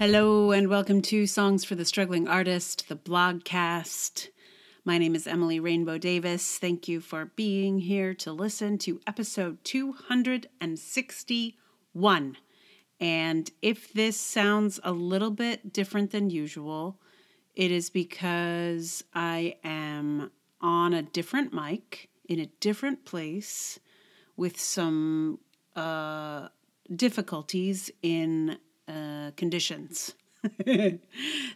Hello, and welcome to Songs for the Struggling Artist, the blogcast. My name is Emily Rainbow Davis. Thank you for being here to listen to episode 261. And if this sounds a little bit different than usual, it is because I am on a different mic in a different place with some uh, difficulties in uh, conditions.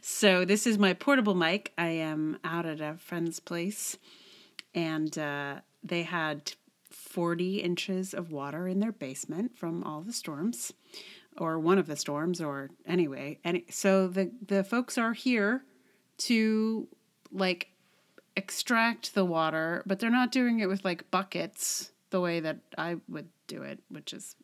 so this is my portable mic. I am out at a friend's place, and uh, they had 40 inches of water in their basement from all the storms, or one of the storms, or anyway. And so the the folks are here to like extract the water, but they're not doing it with like buckets the way that I would do it, which is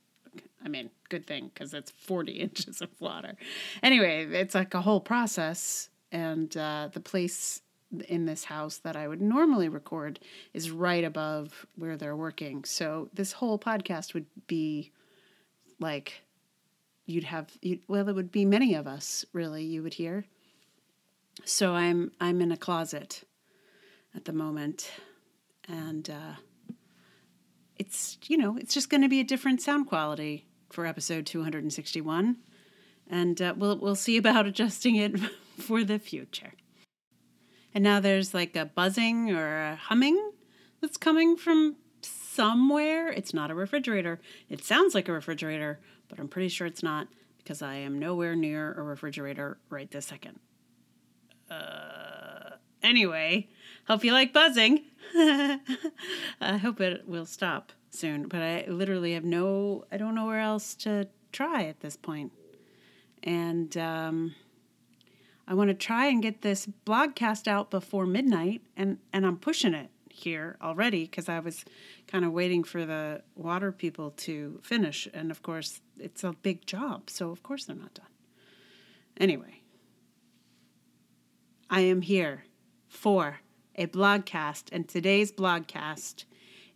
I mean, good thing because it's 40 inches of water. Anyway, it's like a whole process. And uh, the place in this house that I would normally record is right above where they're working. So this whole podcast would be like, you'd have, you'd, well, it would be many of us really you would hear. So I'm I'm in a closet at the moment, and uh, it's you know it's just going to be a different sound quality for episode 261, and uh, we'll we'll see about adjusting it for the future. And now there's like a buzzing or a humming that's coming from somewhere. It's not a refrigerator. It sounds like a refrigerator, but I'm pretty sure it's not because I am nowhere near a refrigerator right this second. Uh, anyway, hope you like buzzing. I hope it will stop soon, but I literally have no, I don't know where else to try at this point. And um, I want to try and get this blogcast out before midnight, and, and I'm pushing it here already because I was kind of waiting for the water people to finish. And of course, it's a big job, so of course they're not done. Anyway, I am here for a blogcast, and today's blogcast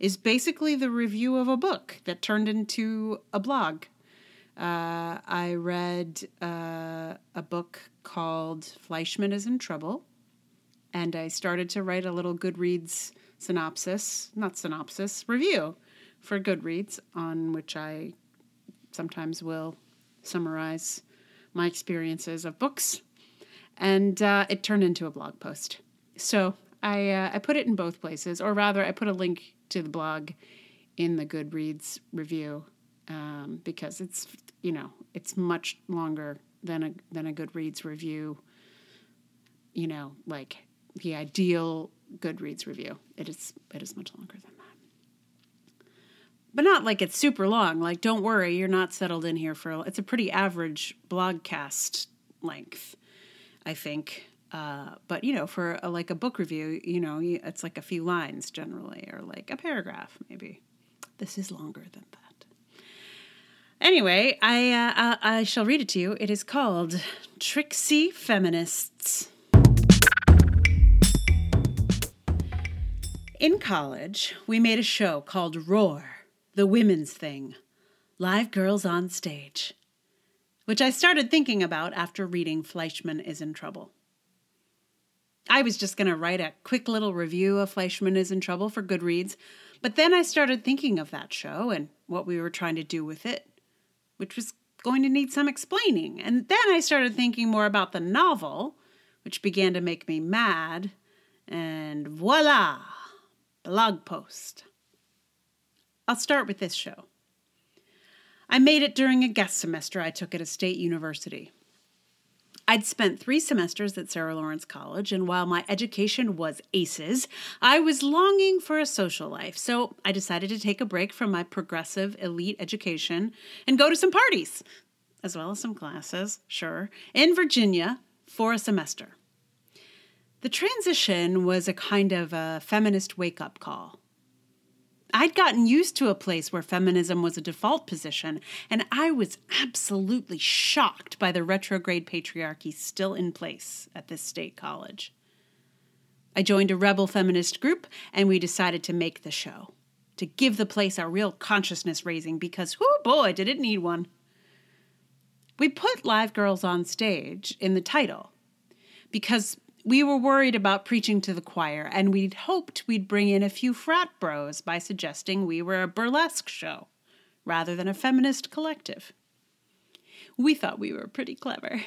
is basically the review of a book that turned into a blog. Uh, I read uh, a book called Fleischman is in Trouble, and I started to write a little Goodreads synopsis, not synopsis, review for Goodreads, on which I sometimes will summarize my experiences of books. And uh, it turned into a blog post. So I, uh, I put it in both places, or rather, I put a link to the blog in the Goodreads review um, because it's you know it's much longer than a than a Goodreads review. You know, like the ideal Goodreads review. It is it is much longer than that, but not like it's super long. Like, don't worry, you're not settled in here for. It's a pretty average blogcast length, I think. Uh, but you know, for a, like a book review, you know, it's like a few lines generally, or like a paragraph maybe. This is longer than that. Anyway, I uh, I shall read it to you. It is called Tricksy Feminists. In college, we made a show called Roar, the Women's Thing, live girls on stage, which I started thinking about after reading Fleischman is in Trouble. I was just going to write a quick little review of Fleischman is in Trouble for Goodreads, but then I started thinking of that show and what we were trying to do with it, which was going to need some explaining. And then I started thinking more about the novel, which began to make me mad. And voila, blog post. I'll start with this show. I made it during a guest semester I took at a state university. I'd spent three semesters at Sarah Lawrence College, and while my education was aces, I was longing for a social life. So I decided to take a break from my progressive elite education and go to some parties, as well as some classes, sure, in Virginia for a semester. The transition was a kind of a feminist wake up call. I'd gotten used to a place where feminism was a default position, and I was absolutely shocked by the retrograde patriarchy still in place at this state college. I joined a rebel feminist group, and we decided to make the show, to give the place a real consciousness raising because, oh boy, did it need one. We put Live Girls on Stage in the title because we were worried about preaching to the choir and we'd hoped we'd bring in a few frat bros by suggesting we were a burlesque show rather than a feminist collective. We thought we were pretty clever.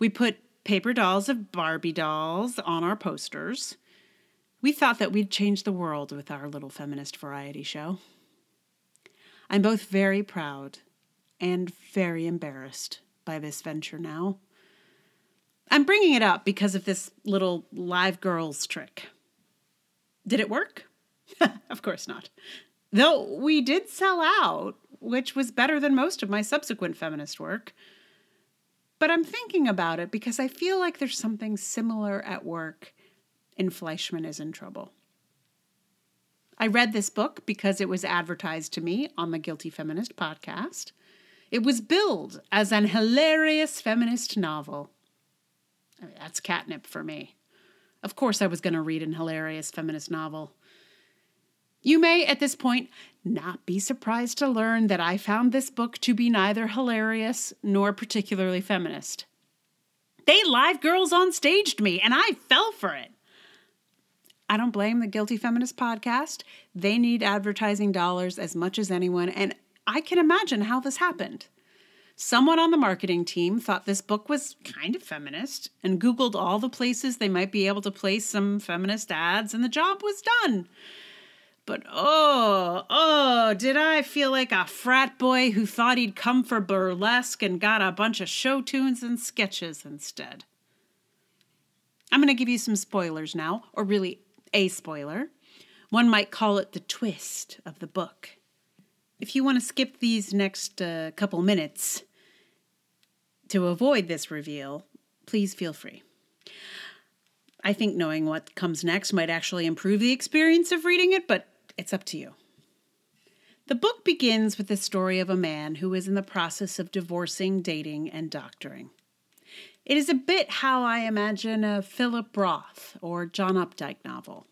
We put paper dolls of Barbie dolls on our posters. We thought that we'd change the world with our little feminist variety show. I'm both very proud and very embarrassed by this venture now. I'm bringing it up because of this little live girls trick. Did it work? of course not. Though we did sell out, which was better than most of my subsequent feminist work. But I'm thinking about it because I feel like there's something similar at work in Fleischman is in Trouble. I read this book because it was advertised to me on the Guilty Feminist podcast. It was billed as an hilarious feminist novel. That's catnip for me. Of course, I was going to read an hilarious feminist novel. You may, at this point, not be surprised to learn that I found this book to be neither hilarious nor particularly feminist. They live girls on staged me, and I fell for it. I don't blame the Guilty Feminist podcast. They need advertising dollars as much as anyone, and I can imagine how this happened. Someone on the marketing team thought this book was kind of feminist and Googled all the places they might be able to place some feminist ads, and the job was done. But oh, oh, did I feel like a frat boy who thought he'd come for burlesque and got a bunch of show tunes and sketches instead. I'm going to give you some spoilers now, or really a spoiler. One might call it the twist of the book. If you want to skip these next uh, couple minutes to avoid this reveal, please feel free. I think knowing what comes next might actually improve the experience of reading it, but it's up to you. The book begins with the story of a man who is in the process of divorcing, dating, and doctoring. It is a bit how I imagine a Philip Roth or John Updike novel.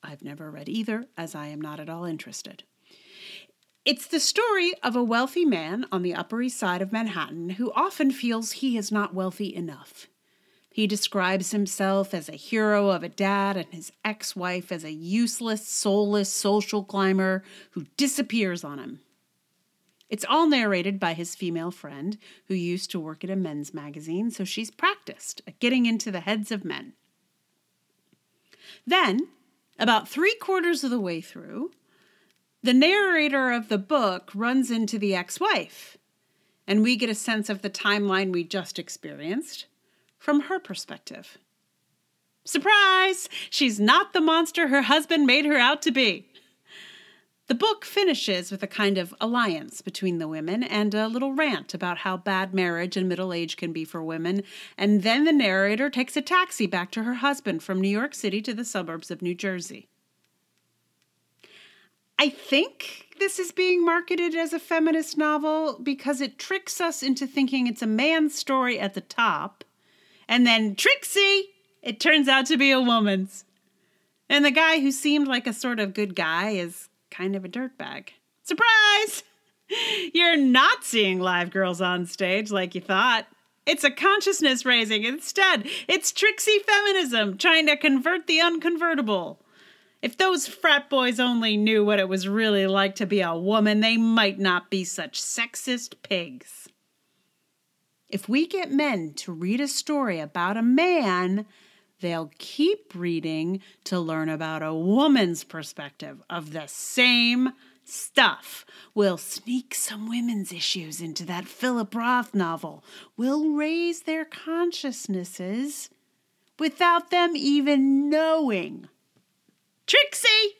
I've never read either, as I am not at all interested. It's the story of a wealthy man on the Upper East Side of Manhattan who often feels he is not wealthy enough. He describes himself as a hero of a dad and his ex wife as a useless, soulless social climber who disappears on him. It's all narrated by his female friend, who used to work at a men's magazine, so she's practiced at getting into the heads of men. Then, about three quarters of the way through, the narrator of the book runs into the ex wife, and we get a sense of the timeline we just experienced from her perspective. Surprise! She's not the monster her husband made her out to be. The book finishes with a kind of alliance between the women and a little rant about how bad marriage and middle age can be for women, and then the narrator takes a taxi back to her husband from New York City to the suburbs of New Jersey. I think this is being marketed as a feminist novel because it tricks us into thinking it's a man's story at the top and then tricksy, it turns out to be a woman's. And the guy who seemed like a sort of good guy is kind of a dirtbag. Surprise! You're not seeing live girls on stage like you thought. It's a consciousness raising. Instead, it's tricksy feminism trying to convert the unconvertible. If those frat boys only knew what it was really like to be a woman, they might not be such sexist pigs. If we get men to read a story about a man, they'll keep reading to learn about a woman's perspective of the same stuff. We'll sneak some women's issues into that Philip Roth novel. We'll raise their consciousnesses without them even knowing. Tricksy!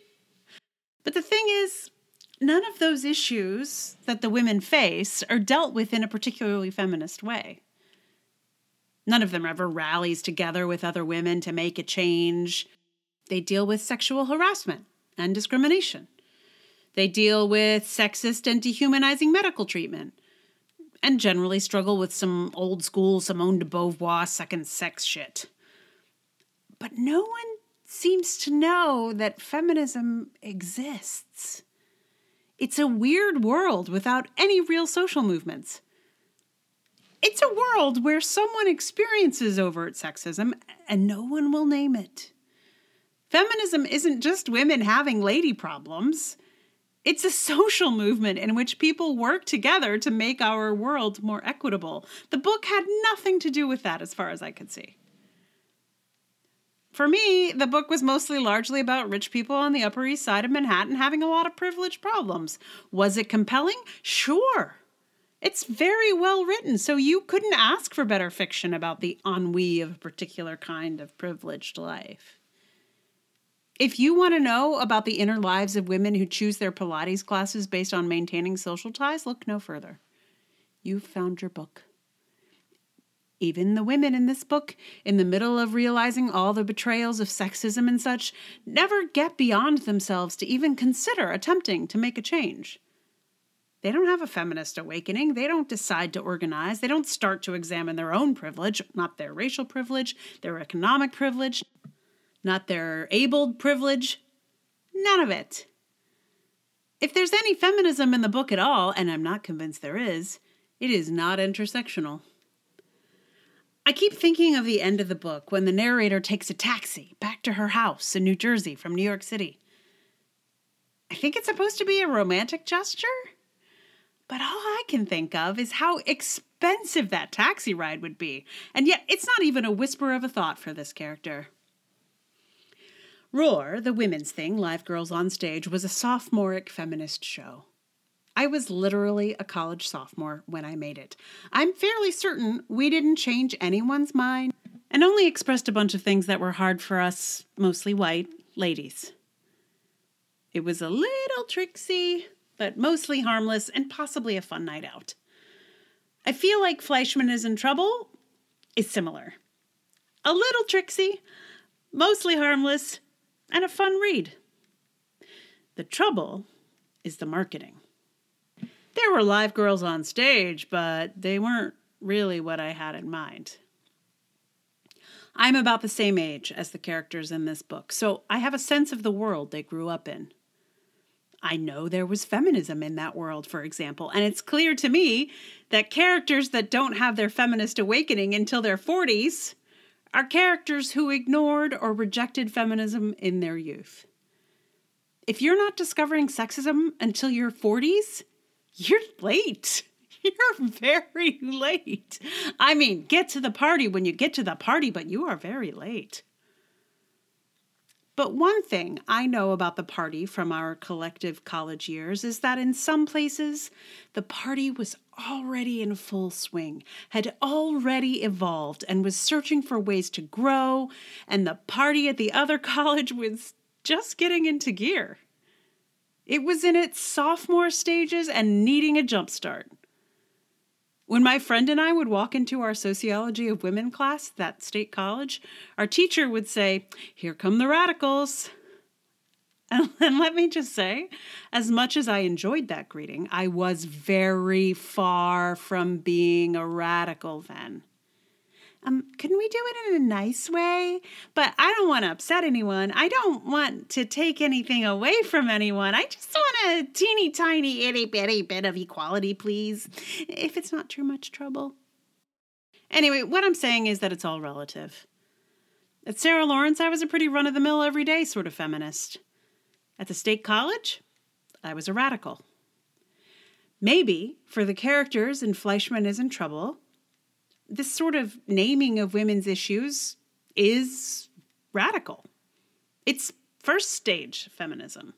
But the thing is, none of those issues that the women face are dealt with in a particularly feminist way. None of them ever rallies together with other women to make a change. They deal with sexual harassment and discrimination. They deal with sexist and dehumanizing medical treatment and generally struggle with some old school Simone de Beauvoir second sex shit. But no one seems to know that feminism exists. It's a weird world without any real social movements. It's a world where someone experiences overt sexism and no one will name it. Feminism isn't just women having lady problems. It's a social movement in which people work together to make our world more equitable. The book had nothing to do with that, as far as I could see. For me, the book was mostly largely about rich people on the Upper East Side of Manhattan having a lot of privilege problems. Was it compelling? Sure. It's very well written, so you couldn't ask for better fiction about the ennui of a particular kind of privileged life. If you want to know about the inner lives of women who choose their Pilates classes based on maintaining social ties, look no further. You've found your book. Even the women in this book, in the middle of realizing all the betrayals of sexism and such, never get beyond themselves to even consider attempting to make a change. They don't have a feminist awakening. They don't decide to organize. They don't start to examine their own privilege, not their racial privilege, their economic privilege, not their abled privilege. None of it. If there's any feminism in the book at all, and I'm not convinced there is, it is not intersectional. I keep thinking of the end of the book when the narrator takes a taxi back to her house in New Jersey from New York City. I think it's supposed to be a romantic gesture, but all I can think of is how expensive that taxi ride would be, and yet it's not even a whisper of a thought for this character. Roar, the women's thing, Live Girls on Stage, was a sophomoric feminist show. I was literally a college sophomore when I made it. I'm fairly certain we didn't change anyone's mind and only expressed a bunch of things that were hard for us, mostly white, ladies. It was a little tricksy, but mostly harmless and possibly a fun night out. I feel like Fleischman is in trouble is similar. A little tricksy, mostly harmless, and a fun read. The trouble is the marketing. There were live girls on stage, but they weren't really what I had in mind. I'm about the same age as the characters in this book, so I have a sense of the world they grew up in. I know there was feminism in that world, for example, and it's clear to me that characters that don't have their feminist awakening until their 40s are characters who ignored or rejected feminism in their youth. If you're not discovering sexism until your 40s, you're late. You're very late. I mean, get to the party when you get to the party, but you are very late. But one thing I know about the party from our collective college years is that in some places, the party was already in full swing, had already evolved, and was searching for ways to grow, and the party at the other college was just getting into gear. It was in its sophomore stages and needing a jumpstart. When my friend and I would walk into our sociology of women class at state college, our teacher would say, Here come the radicals. And, and let me just say, as much as I enjoyed that greeting, I was very far from being a radical then um, can we do it in a nice way? But I don't want to upset anyone. I don't want to take anything away from anyone. I just want a teeny tiny itty bitty bit of equality, please, if it's not too much trouble. Anyway, what I'm saying is that it's all relative. At Sarah Lawrence, I was a pretty run of the mill, everyday sort of feminist. At the state college, I was a radical. Maybe for the characters in Fleischman is in Trouble, this sort of naming of women's issues is radical. It's first stage feminism.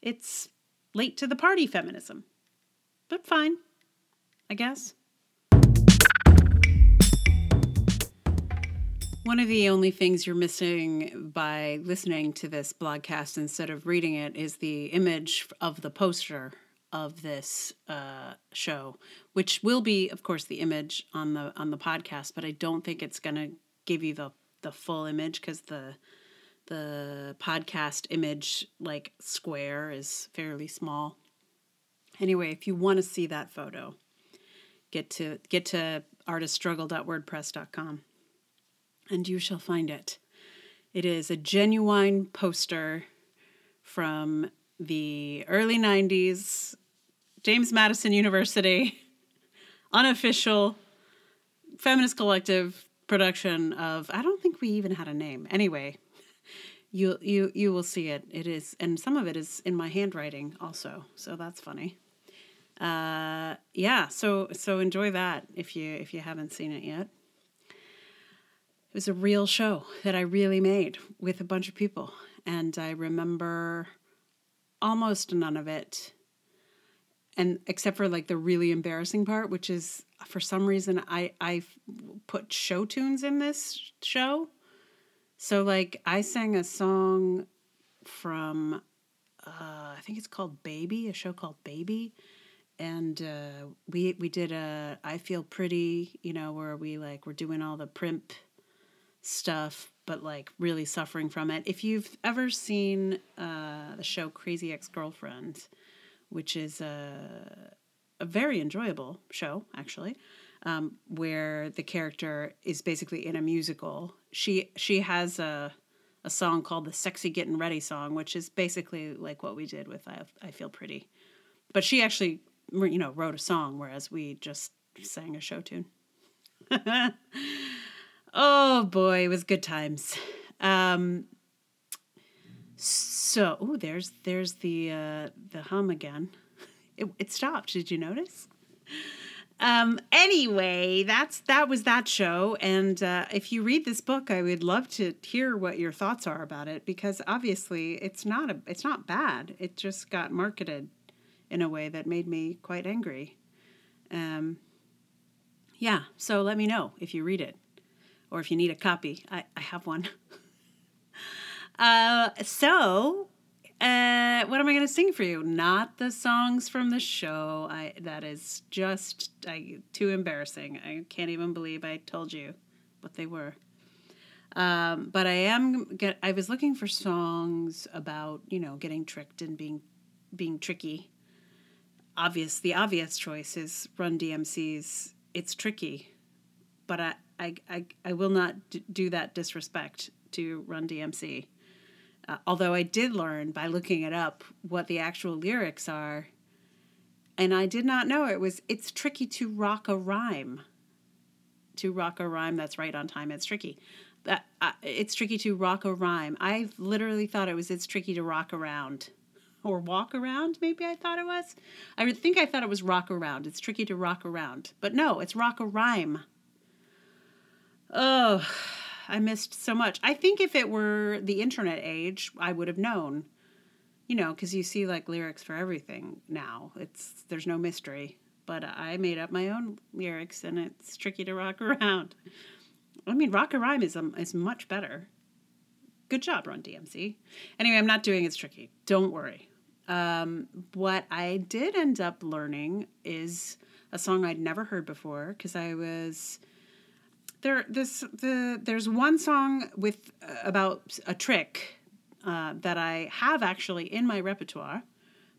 It's late to the party feminism. But fine, I guess. One of the only things you're missing by listening to this blogcast instead of reading it is the image of the poster of this uh, show, which will be, of course, the image on the on the podcast. But I don't think it's going to give you the the full image because the the podcast image like square is fairly small. Anyway, if you want to see that photo, get to get to artiststruggle.wordpress.com and you shall find it. It is a genuine poster from the early 90s James Madison University, unofficial feminist collective production of I don't think we even had a name. Anyway, you you you will see it. It is and some of it is in my handwriting also. So that's funny. Uh yeah, so so enjoy that if you if you haven't seen it yet. It was a real show that I really made with a bunch of people and I remember almost none of it and except for like the really embarrassing part which is for some reason i i put show tunes in this show. So like i sang a song from uh, i think it's called baby a show called baby. And uh, we we did a i feel pretty you know where we like we're doing all the primp stuff but like really suffering from it. If you've ever seen uh, the show crazy ex-girlfriend which is a, a very enjoyable show, actually, um, where the character is basically in a musical. She she has a a song called the "Sexy Getting Ready" song, which is basically like what we did with "I, I Feel Pretty," but she actually you know wrote a song, whereas we just sang a show tune. oh boy, it was good times. Um, so, oh, there's there's the uh, the hum again. It, it stopped. Did you notice? Um, anyway, that's that was that show. And uh, if you read this book, I would love to hear what your thoughts are about it because obviously it's not a it's not bad. It just got marketed in a way that made me quite angry. Um, yeah, so let me know if you read it or if you need a copy. I, I have one. Uh, so, uh, what am I going to sing for you? Not the songs from the show. I that is just I, too embarrassing. I can't even believe I told you what they were. Um, but I am get. I was looking for songs about you know getting tricked and being being tricky. Obvious. The obvious choice is Run DMC's "It's Tricky," but I I I, I will not do that disrespect to Run DMC. Uh, although I did learn by looking it up what the actual lyrics are, and I did not know it was it's tricky to rock a rhyme. To rock a rhyme that's right on time. It's tricky. That uh, it's tricky to rock a rhyme. I literally thought it was it's tricky to rock around or walk around maybe I thought it was. I would think I thought it was rock around. It's tricky to rock around. But no, it's rock a rhyme. Oh, I missed so much. I think if it were the internet age, I would have known. You know, because you see like lyrics for everything now. It's there's no mystery. But I made up my own lyrics, and it's tricky to rock around. I mean, rock a rhyme is um, is much better. Good job, Run DMC. Anyway, I'm not doing it's tricky. Don't worry. Um, what I did end up learning is a song I'd never heard before because I was there this the there's one song with uh, about a trick uh, that I have actually in my repertoire,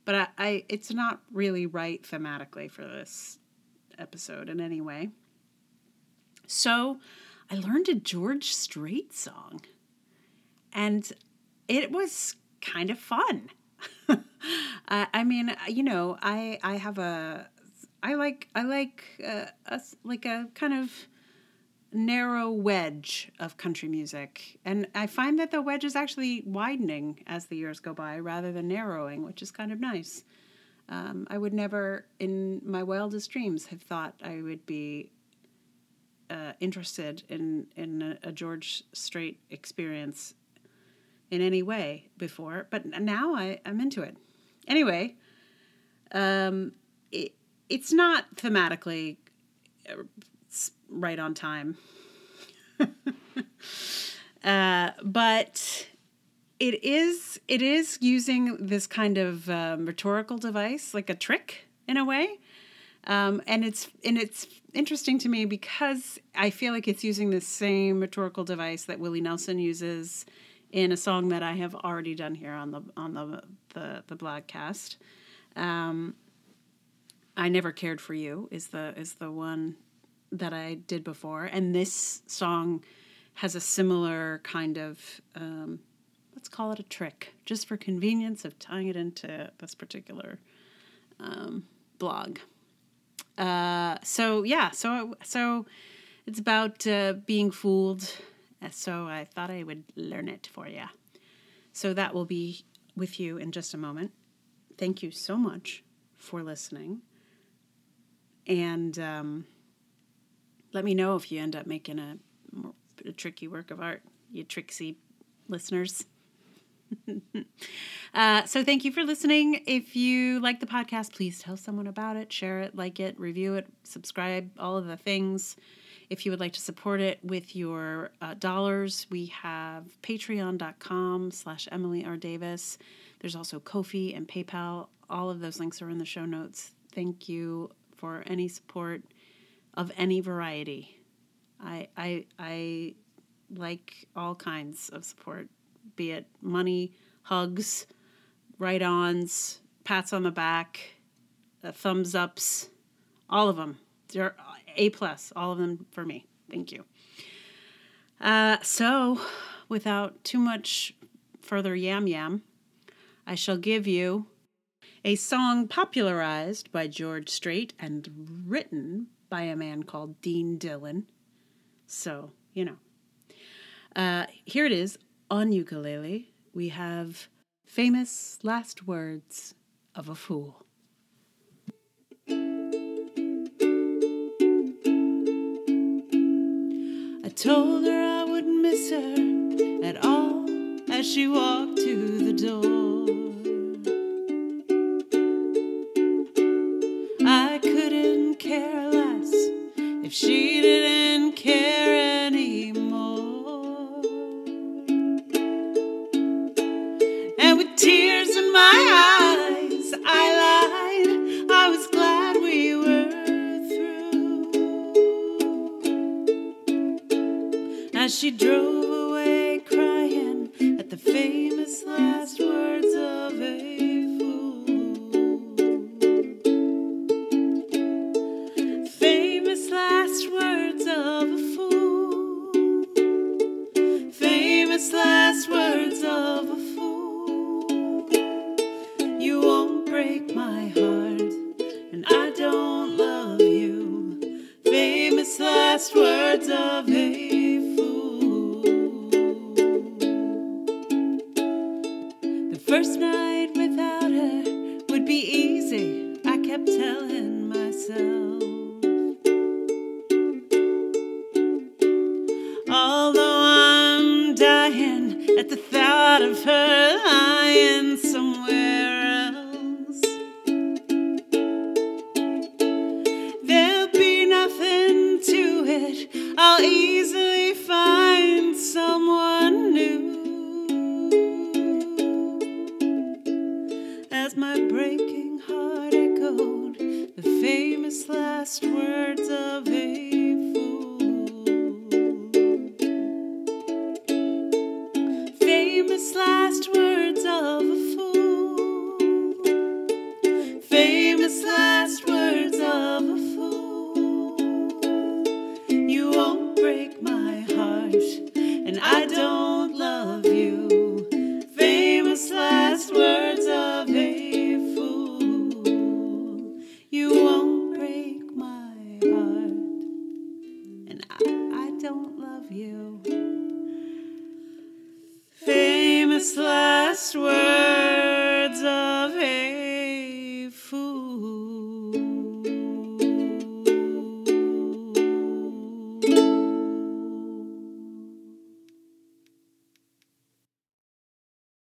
but I, I it's not really right thematically for this episode in any way. So I learned a George Strait song, and it was kind of fun. I, I mean, you know, I I have a I like I like uh, a like a kind of narrow wedge of country music. And I find that the wedge is actually widening as the years go by rather than narrowing, which is kind of nice. Um, I would never, in my wildest dreams, have thought I would be uh, interested in, in a, a George Strait experience in any way before, but now I, I'm into it. Anyway, um, it, it's not thematically uh, right on time. uh, but it is it is using this kind of um, rhetorical device, like a trick in a way, um, and it's and it's interesting to me because I feel like it's using the same rhetorical device that Willie Nelson uses in a song that I have already done here on the on the the, the blogcast. Um, I never cared for you is the is the one that I did before, and this song has a similar kind of um, let's call it a trick, just for convenience of tying it into this particular um, blog. Uh, so yeah, so so it's about uh, being fooled. So I thought I would learn it for you. So that will be with you in just a moment. Thank you so much for listening. And um, let me know if you end up making a, a tricky work of art, you tricksy listeners. uh, so thank you for listening. If you like the podcast, please tell someone about it, share it, like it, review it, subscribe, all of the things. If you would like to support it with your uh, dollars, we have patreon.com slash Emily R. Davis. There's also Ko-fi and PayPal. All of those links are in the show notes. Thank you for any support of any variety. I, I, I like all kinds of support, be it money, hugs, right ons, pats on the back, uh, thumbs ups, all of them. They're A plus, all of them for me. Thank you. Uh, so, without too much further yam yam, I shall give you a song popularized by George Strait and written by a man called Dean Dillon. So, you know. Uh, here it is on ukulele. We have Famous Last Words of a Fool. I told her I wouldn't miss her at all as she walked to the door. She didn't care anymore. And with tears in my eyes, I lied. I was glad we were through. As she drove first night without her would be easy, I kept telling myself. Although I'm dying at the thought of her lying